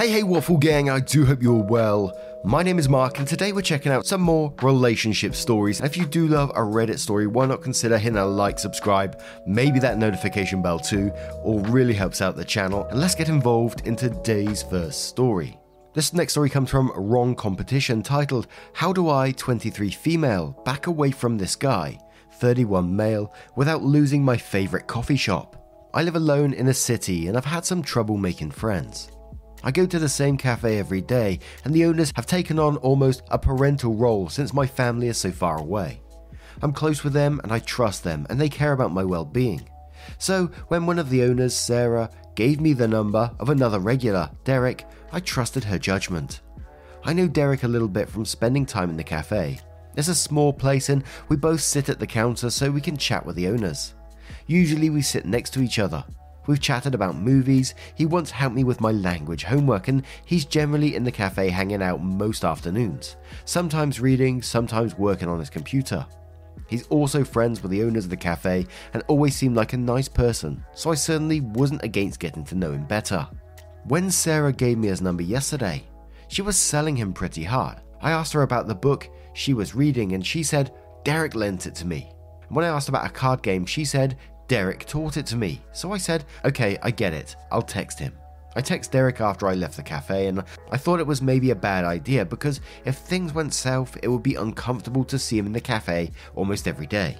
Hey, hey, Waffle Gang, I do hope you're well. My name is Mark, and today we're checking out some more relationship stories. And if you do love a Reddit story, why not consider hitting a like, subscribe, maybe that notification bell too, all really helps out the channel. And let's get involved in today's first story. This next story comes from Wrong Competition titled How Do I, 23 Female, Back Away from This Guy, 31 Male, Without Losing My Favourite Coffee Shop? I live alone in a city and I've had some trouble making friends. I go to the same cafe every day, and the owners have taken on almost a parental role since my family is so far away. I'm close with them and I trust them, and they care about my well being. So, when one of the owners, Sarah, gave me the number of another regular, Derek, I trusted her judgment. I know Derek a little bit from spending time in the cafe. It's a small place and we both sit at the counter so we can chat with the owners. Usually we sit next to each other. We've chatted about movies, he once helped me with my language homework, and he's generally in the cafe hanging out most afternoons, sometimes reading, sometimes working on his computer. He's also friends with the owners of the cafe and always seemed like a nice person, so I certainly wasn't against getting to know him better. When Sarah gave me his number yesterday, she was selling him pretty hard. I asked her about the book she was reading, and she said Derek lent it to me. When I asked about a card game, she said Derek taught it to me. So I said, okay, I get it. I'll text him. I text Derek after I left the cafe, and I thought it was maybe a bad idea because if things went south, it would be uncomfortable to see him in the cafe almost every day.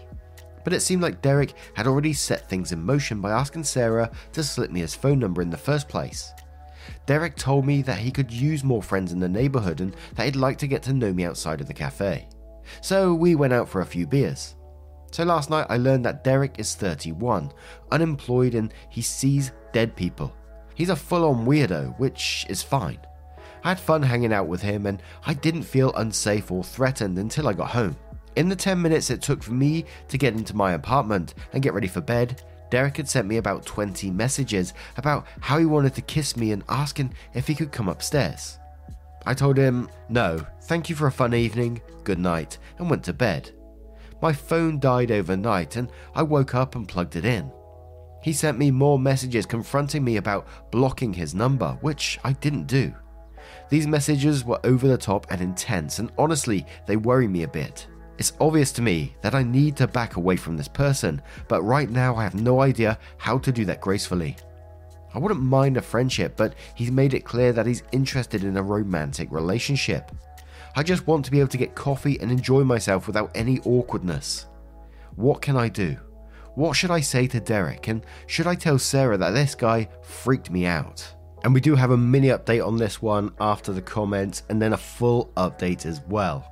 But it seemed like Derek had already set things in motion by asking Sarah to slip me his phone number in the first place. Derek told me that he could use more friends in the neighborhood and that he'd like to get to know me outside of the cafe. So we went out for a few beers. So last night I learned that Derek is 31, unemployed, and he sees dead people. He's a full on weirdo, which is fine. I had fun hanging out with him, and I didn't feel unsafe or threatened until I got home. In the 10 minutes it took for me to get into my apartment and get ready for bed, Derek had sent me about 20 messages about how he wanted to kiss me and asking if he could come upstairs. I told him, no, thank you for a fun evening, good night, and went to bed. My phone died overnight and I woke up and plugged it in. He sent me more messages confronting me about blocking his number, which I didn't do. These messages were over the top and intense, and honestly, they worry me a bit. It's obvious to me that I need to back away from this person, but right now I have no idea how to do that gracefully. I wouldn't mind a friendship, but he's made it clear that he's interested in a romantic relationship. I just want to be able to get coffee and enjoy myself without any awkwardness. What can I do? What should I say to Derek? And should I tell Sarah that this guy freaked me out? And we do have a mini update on this one after the comments and then a full update as well.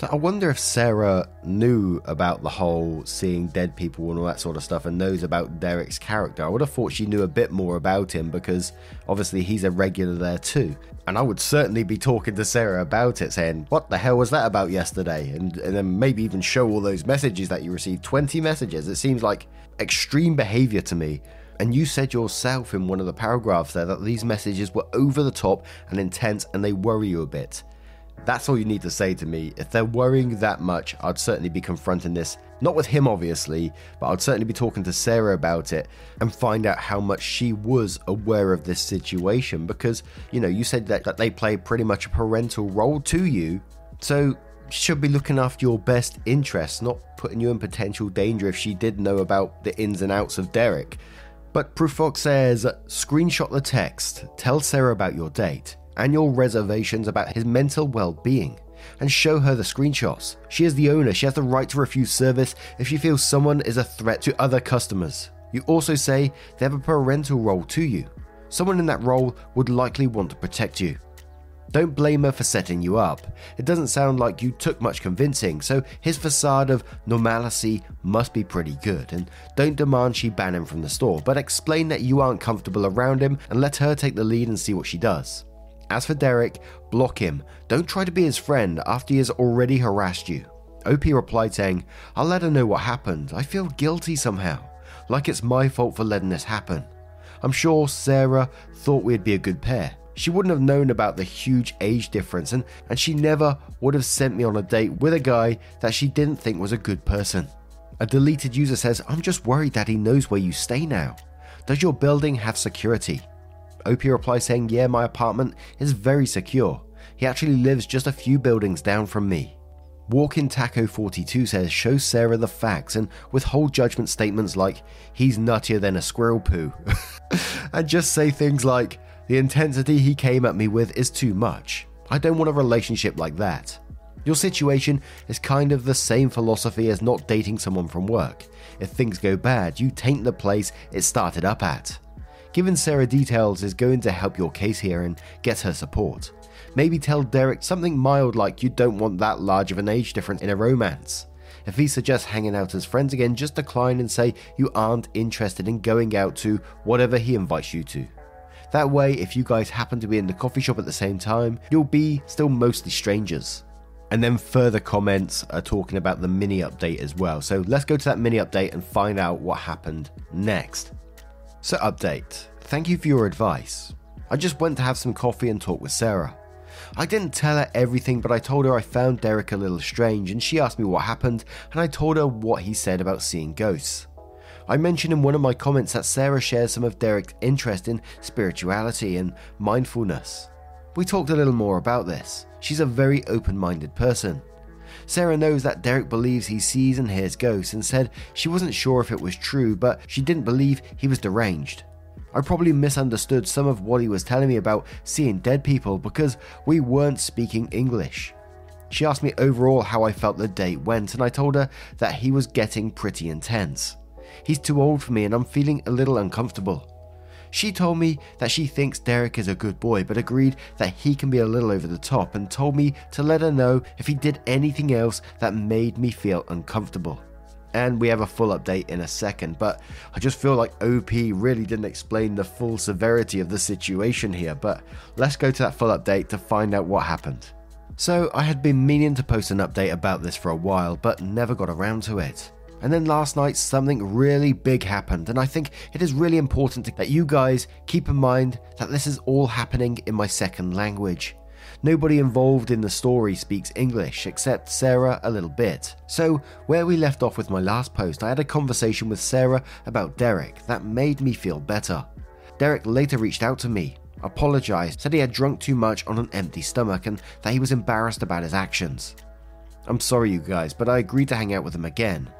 So I wonder if Sarah knew about the whole seeing dead people and all that sort of stuff and knows about Derek's character. I would have thought she knew a bit more about him because obviously he's a regular there too. And I would certainly be talking to Sarah about it, saying, What the hell was that about yesterday? And, and then maybe even show all those messages that you received 20 messages. It seems like extreme behavior to me. And you said yourself in one of the paragraphs there that these messages were over the top and intense and they worry you a bit. That's all you need to say to me. If they're worrying that much, I'd certainly be confronting this. Not with him, obviously, but I'd certainly be talking to Sarah about it and find out how much she was aware of this situation. Because, you know, you said that, that they play pretty much a parental role to you. So, she should be looking after your best interests, not putting you in potential danger if she did know about the ins and outs of Derek. But Prooffox says, screenshot the text, tell Sarah about your date your reservations about his mental well being, and show her the screenshots. She is the owner, she has the right to refuse service if she feels someone is a threat to other customers. You also say they have a parental role to you. Someone in that role would likely want to protect you. Don't blame her for setting you up. It doesn't sound like you took much convincing, so his facade of normalcy must be pretty good. And don't demand she ban him from the store, but explain that you aren't comfortable around him and let her take the lead and see what she does. As for Derek, block him. Don't try to be his friend after he has already harassed you. OP replied saying, I'll let her know what happened. I feel guilty somehow, like it's my fault for letting this happen. I'm sure Sarah thought we'd be a good pair. She wouldn't have known about the huge age difference, and, and she never would have sent me on a date with a guy that she didn't think was a good person. A deleted user says, I'm just worried that he knows where you stay now. Does your building have security? OP replies saying, Yeah, my apartment is very secure. He actually lives just a few buildings down from me. Walking Taco 42 says, Show Sarah the facts and withhold judgment statements like, He's nuttier than a squirrel poo. and just say things like, the intensity he came at me with is too much. I don't want a relationship like that. Your situation is kind of the same philosophy as not dating someone from work. If things go bad, you taint the place it started up at. Giving Sarah details is going to help your case here and get her support. Maybe tell Derek something mild like you don't want that large of an age difference in a romance. If he suggests hanging out as friends again, just decline and say you aren't interested in going out to whatever he invites you to. That way, if you guys happen to be in the coffee shop at the same time, you'll be still mostly strangers. And then further comments are talking about the mini update as well. So let's go to that mini update and find out what happened next. So, update. Thank you for your advice. I just went to have some coffee and talk with Sarah. I didn't tell her everything, but I told her I found Derek a little strange, and she asked me what happened, and I told her what he said about seeing ghosts. I mentioned in one of my comments that Sarah shares some of Derek's interest in spirituality and mindfulness. We talked a little more about this. She's a very open minded person. Sarah knows that Derek believes he sees and hears ghosts and said she wasn't sure if it was true, but she didn't believe he was deranged. I probably misunderstood some of what he was telling me about seeing dead people because we weren't speaking English. She asked me overall how I felt the date went, and I told her that he was getting pretty intense. He's too old for me and I'm feeling a little uncomfortable. She told me that she thinks Derek is a good boy, but agreed that he can be a little over the top and told me to let her know if he did anything else that made me feel uncomfortable. And we have a full update in a second, but I just feel like OP really didn't explain the full severity of the situation here. But let's go to that full update to find out what happened. So, I had been meaning to post an update about this for a while, but never got around to it. And then last night, something really big happened, and I think it is really important that you guys keep in mind that this is all happening in my second language. Nobody involved in the story speaks English except Sarah a little bit. So, where we left off with my last post, I had a conversation with Sarah about Derek that made me feel better. Derek later reached out to me, apologized, said he had drunk too much on an empty stomach, and that he was embarrassed about his actions. I'm sorry, you guys, but I agreed to hang out with him again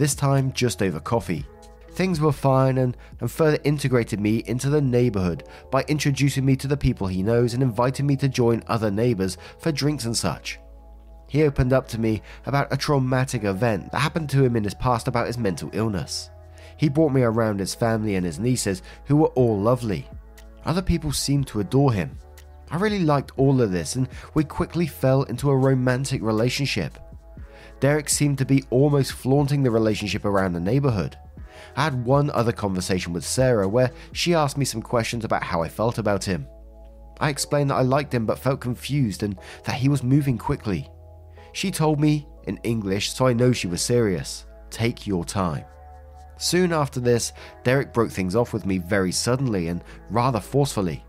this time just over coffee. Things were fine and, and further integrated me into the neighbourhood by introducing me to the people he knows and inviting me to join other neighbours for drinks and such. He opened up to me about a traumatic event that happened to him in his past about his mental illness. He brought me around his family and his nieces, who were all lovely. Other people seemed to adore him. I really liked all of this, and we quickly fell into a romantic relationship. Derek seemed to be almost flaunting the relationship around the neighborhood. I had one other conversation with Sarah where she asked me some questions about how I felt about him. I explained that I liked him but felt confused and that he was moving quickly. She told me, in English, so I know she was serious, take your time. Soon after this, Derek broke things off with me very suddenly and rather forcefully.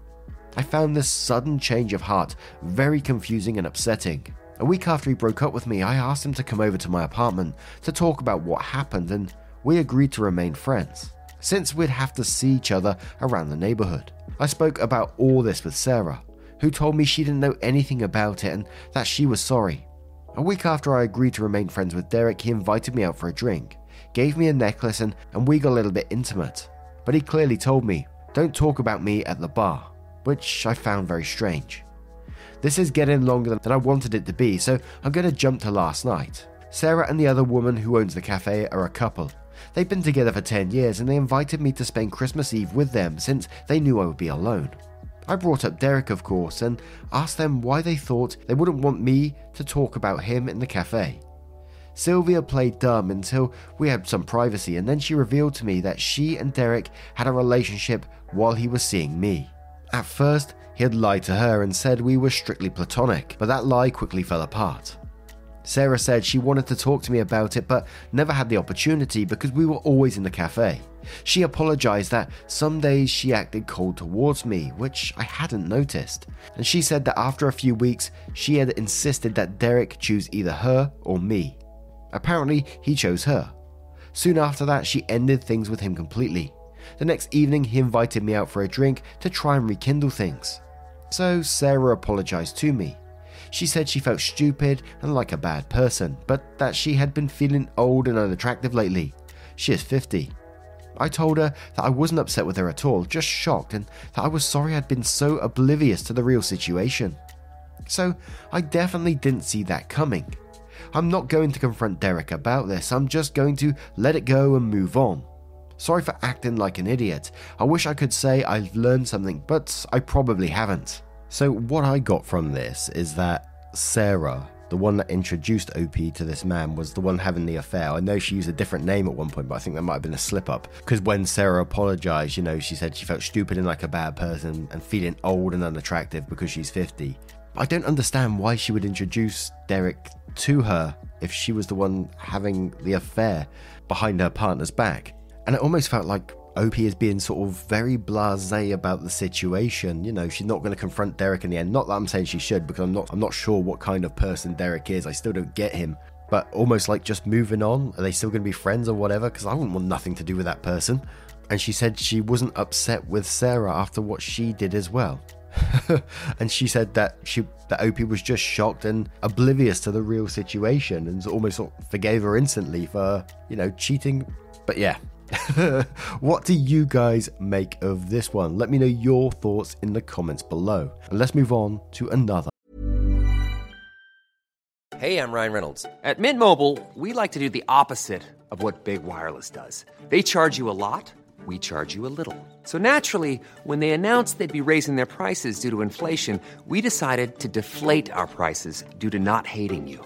I found this sudden change of heart very confusing and upsetting. A week after he broke up with me, I asked him to come over to my apartment to talk about what happened, and we agreed to remain friends, since we'd have to see each other around the neighborhood. I spoke about all this with Sarah, who told me she didn't know anything about it and that she was sorry. A week after I agreed to remain friends with Derek, he invited me out for a drink, gave me a necklace, and, and we got a little bit intimate. But he clearly told me, don't talk about me at the bar, which I found very strange. This is getting longer than I wanted it to be, so I'm going to jump to last night. Sarah and the other woman who owns the cafe are a couple. They've been together for 10 years and they invited me to spend Christmas Eve with them since they knew I would be alone. I brought up Derek, of course, and asked them why they thought they wouldn't want me to talk about him in the cafe. Sylvia played dumb until we had some privacy, and then she revealed to me that she and Derek had a relationship while he was seeing me. At first, he had lied to her and said we were strictly platonic, but that lie quickly fell apart. Sarah said she wanted to talk to me about it but never had the opportunity because we were always in the cafe. She apologized that some days she acted cold towards me, which I hadn't noticed. And she said that after a few weeks, she had insisted that Derek choose either her or me. Apparently, he chose her. Soon after that, she ended things with him completely. The next evening, he invited me out for a drink to try and rekindle things. So, Sarah apologized to me. She said she felt stupid and like a bad person, but that she had been feeling old and unattractive lately. She is 50. I told her that I wasn't upset with her at all, just shocked, and that I was sorry I'd been so oblivious to the real situation. So, I definitely didn't see that coming. I'm not going to confront Derek about this, I'm just going to let it go and move on. Sorry for acting like an idiot. I wish I could say I've learned something, but I probably haven't. So, what I got from this is that Sarah, the one that introduced OP to this man, was the one having the affair. I know she used a different name at one point, but I think that might have been a slip up. Because when Sarah apologized, you know, she said she felt stupid and like a bad person and feeling old and unattractive because she's 50. I don't understand why she would introduce Derek to her if she was the one having the affair behind her partner's back. And it almost felt like Opie is being sort of very blase about the situation. You know, she's not going to confront Derek in the end. Not that I'm saying she should, because I'm not. I'm not sure what kind of person Derek is. I still don't get him. But almost like just moving on. Are they still going to be friends or whatever? Because I wouldn't want nothing to do with that person. And she said she wasn't upset with Sarah after what she did as well. and she said that she that Opie was just shocked and oblivious to the real situation and almost sort of forgave her instantly for you know cheating. But yeah. what do you guys make of this one? Let me know your thoughts in the comments below. And let's move on to another. Hey, I'm Ryan Reynolds. At Mint Mobile, we like to do the opposite of what Big Wireless does. They charge you a lot, we charge you a little. So naturally, when they announced they'd be raising their prices due to inflation, we decided to deflate our prices due to not hating you.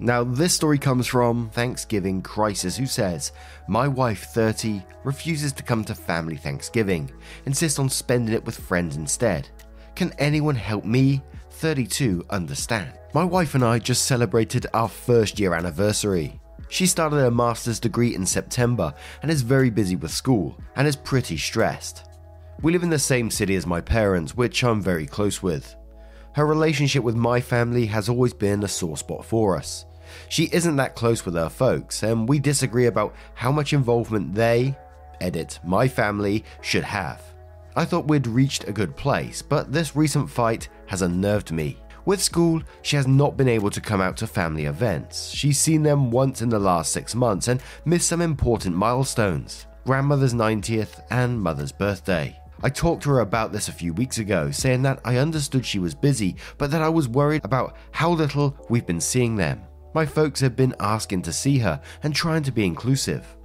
Now, this story comes from Thanksgiving Crisis, who says, My wife, 30, refuses to come to family Thanksgiving, insists on spending it with friends instead. Can anyone help me, 32, understand? My wife and I just celebrated our first year anniversary. She started her master's degree in September and is very busy with school and is pretty stressed. We live in the same city as my parents, which I'm very close with. Her relationship with my family has always been a sore spot for us. She isn't that close with her folks, and we disagree about how much involvement they, edit, my family, should have. I thought we'd reached a good place, but this recent fight has unnerved me. With school, she has not been able to come out to family events. She's seen them once in the last six months and missed some important milestones grandmother's 90th and mother's birthday. I talked to her about this a few weeks ago, saying that I understood she was busy, but that I was worried about how little we've been seeing them. My folks have been asking to see her and trying to be inclusive.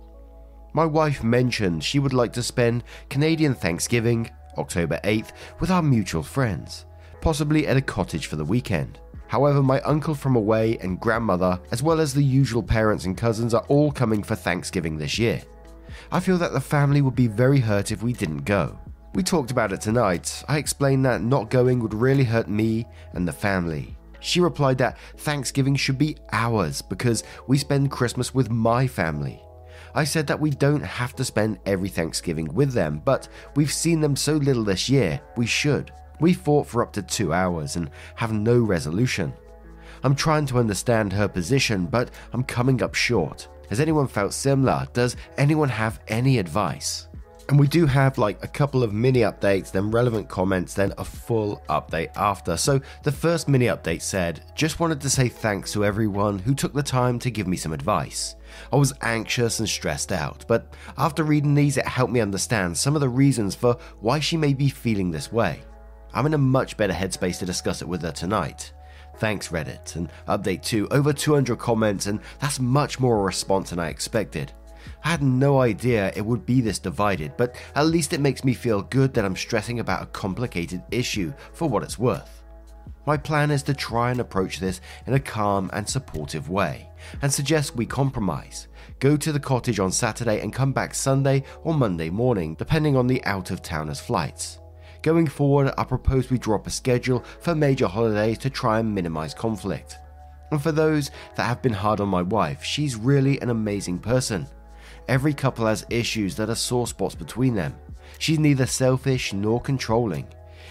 My wife mentioned she would like to spend Canadian Thanksgiving, October 8th, with our mutual friends, possibly at a cottage for the weekend. However, my uncle from away and grandmother, as well as the usual parents and cousins, are all coming for Thanksgiving this year. I feel that the family would be very hurt if we didn't go. We talked about it tonight. I explained that not going would really hurt me and the family. She replied that Thanksgiving should be ours because we spend Christmas with my family. I said that we don't have to spend every Thanksgiving with them, but we've seen them so little this year, we should. We fought for up to two hours and have no resolution. I'm trying to understand her position, but I'm coming up short. Has anyone felt similar? Does anyone have any advice? And we do have like a couple of mini updates, then relevant comments, then a full update after. So the first mini update said, just wanted to say thanks to everyone who took the time to give me some advice. I was anxious and stressed out, but after reading these, it helped me understand some of the reasons for why she may be feeling this way. I'm in a much better headspace to discuss it with her tonight. Thanks, Reddit. And update 2, over 200 comments, and that's much more a response than I expected. I had no idea it would be this divided, but at least it makes me feel good that I'm stressing about a complicated issue for what it's worth. My plan is to try and approach this in a calm and supportive way, and suggest we compromise. Go to the cottage on Saturday and come back Sunday or Monday morning, depending on the out of towners' flights. Going forward, I propose we drop a schedule for major holidays to try and minimize conflict. And for those that have been hard on my wife, she's really an amazing person. Every couple has issues that are sore spots between them. She's neither selfish nor controlling.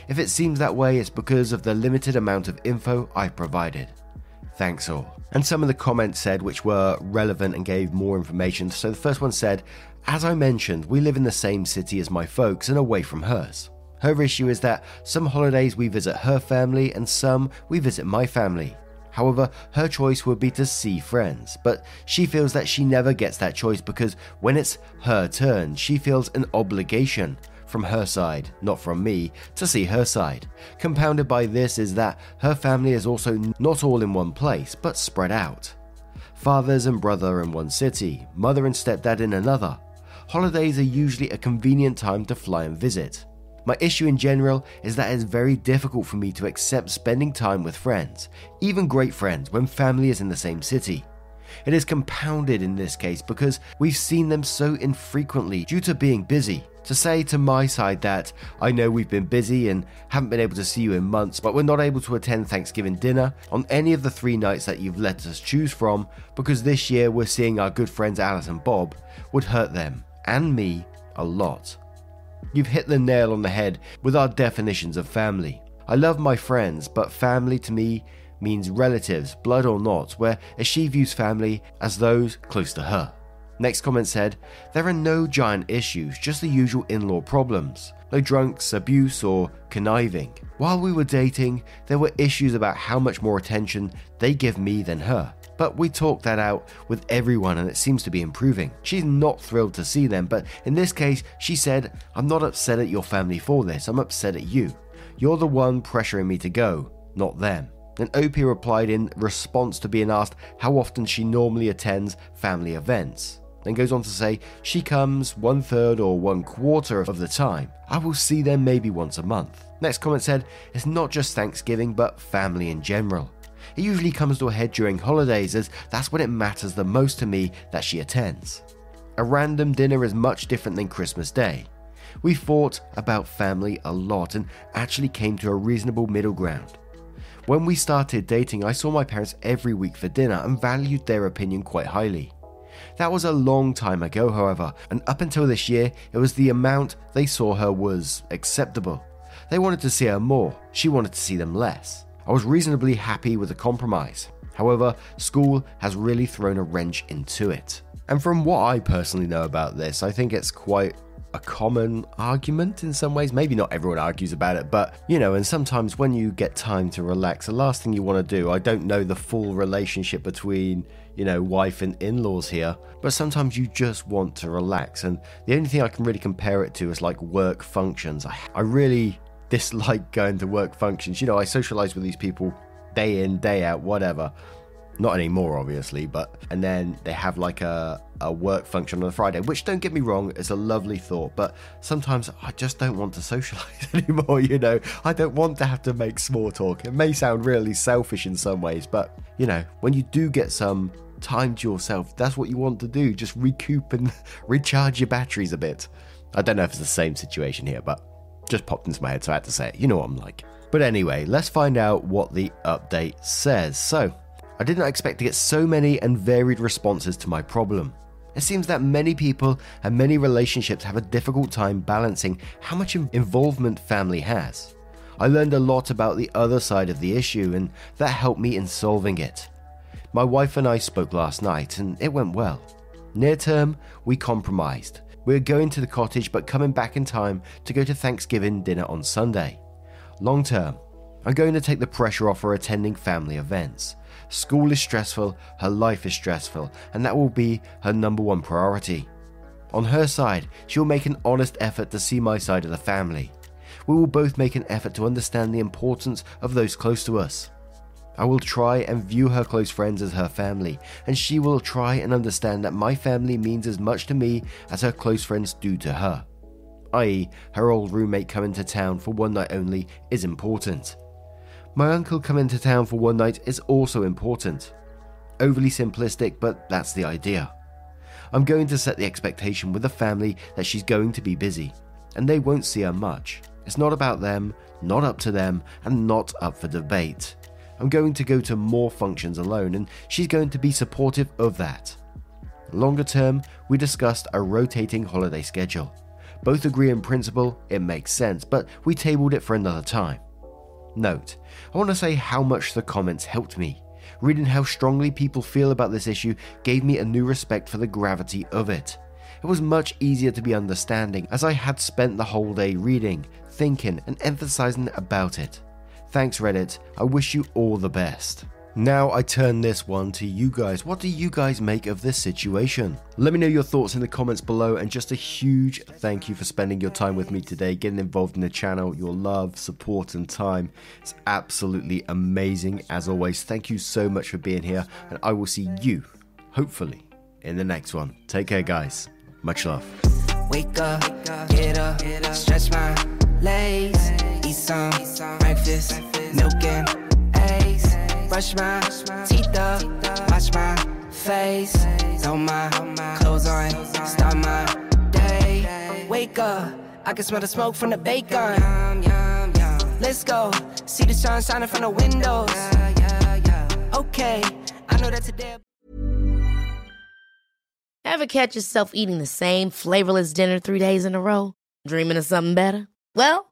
If it seems that way, it's because of the limited amount of info I provided. Thanks all. And some of the comments said which were relevant and gave more information. So the first one said, As I mentioned, we live in the same city as my folks and away from hers. Her issue is that some holidays we visit her family and some we visit my family. However, her choice would be to see friends, but she feels that she never gets that choice because when it's her turn, she feels an obligation from her side, not from me, to see her side. Compounded by this is that her family is also not all in one place, but spread out. Fathers and brother in one city, mother and stepdad in another. Holidays are usually a convenient time to fly and visit. My issue in general is that it's very difficult for me to accept spending time with friends, even great friends, when family is in the same city. It is compounded in this case because we've seen them so infrequently due to being busy. To say to my side that I know we've been busy and haven't been able to see you in months, but we're not able to attend Thanksgiving dinner on any of the three nights that you've let us choose from because this year we're seeing our good friends Alice and Bob would hurt them and me a lot. You've hit the nail on the head with our definitions of family. I love my friends, but family to me means relatives, blood or not, where she views family as those close to her. Next comment said, There are no giant issues, just the usual in law problems. No drunks, abuse, or conniving. While we were dating, there were issues about how much more attention they give me than her. But we talked that out with everyone and it seems to be improving. She's not thrilled to see them, but in this case, she said, I'm not upset at your family for this, I'm upset at you. You're the one pressuring me to go, not them. And Opie replied in response to being asked how often she normally attends family events. Then goes on to say she comes one third or one quarter of the time. I will see them maybe once a month. Next comment said it's not just Thanksgiving but family in general. It usually comes to a head during holidays, as that's when it matters the most to me that she attends. A random dinner is much different than Christmas Day. We fought about family a lot and actually came to a reasonable middle ground. When we started dating, I saw my parents every week for dinner and valued their opinion quite highly. That was a long time ago, however, and up until this year, it was the amount they saw her was acceptable. They wanted to see her more, she wanted to see them less. I was reasonably happy with the compromise. However, school has really thrown a wrench into it. And from what I personally know about this, I think it's quite a common argument in some ways. Maybe not everyone argues about it, but you know, and sometimes when you get time to relax, the last thing you want to do, I don't know the full relationship between, you know, wife and in laws here, but sometimes you just want to relax. And the only thing I can really compare it to is like work functions. I, I really dislike going to work functions. You know, I socialize with these people day in, day out, whatever. Not anymore, obviously, but and then they have like a, a work function on a Friday, which don't get me wrong, is a lovely thought, but sometimes I just don't want to socialize anymore, you know. I don't want to have to make small talk. It may sound really selfish in some ways, but you know, when you do get some time to yourself, that's what you want to do. Just recoup and recharge your batteries a bit. I don't know if it's the same situation here, but just popped into my head, so I had to say it. You know what I'm like. But anyway, let's find out what the update says. So, I did not expect to get so many and varied responses to my problem. It seems that many people and many relationships have a difficult time balancing how much involvement family has. I learned a lot about the other side of the issue, and that helped me in solving it. My wife and I spoke last night, and it went well. Near term, we compromised. We're going to the cottage, but coming back in time to go to Thanksgiving dinner on Sunday. Long term, I'm going to take the pressure off her attending family events. School is stressful, her life is stressful, and that will be her number one priority. On her side, she will make an honest effort to see my side of the family. We will both make an effort to understand the importance of those close to us. I will try and view her close friends as her family, and she will try and understand that my family means as much to me as her close friends do to her. I.e., her old roommate coming to town for one night only is important. My uncle coming to town for one night is also important. Overly simplistic, but that's the idea. I'm going to set the expectation with the family that she's going to be busy, and they won't see her much. It's not about them, not up to them, and not up for debate. I'm going to go to more functions alone, and she's going to be supportive of that. Longer term, we discussed a rotating holiday schedule. Both agree in principle, it makes sense, but we tabled it for another time. Note, I want to say how much the comments helped me. Reading how strongly people feel about this issue gave me a new respect for the gravity of it. It was much easier to be understanding as I had spent the whole day reading, thinking, and emphasizing about it. Thanks, Reddit. I wish you all the best. Now I turn this one to you guys. What do you guys make of this situation? Let me know your thoughts in the comments below and just a huge thank you for spending your time with me today, getting involved in the channel, your love, support, and time. It's absolutely amazing. As always, thank you so much for being here, and I will see you, hopefully, in the next one. Take care, guys. Much love. Wake up, get up, stretch my legs, some breakfast, milk and eggs, brush my teeth up, my face, throw my clothes on, start my day. Wake up, I can smell the smoke from the bacon. Let's go, see the sun shining from the windows. Okay, I know that today. Ever catch yourself eating the same flavorless dinner three days in a row? Dreaming of something better? Well,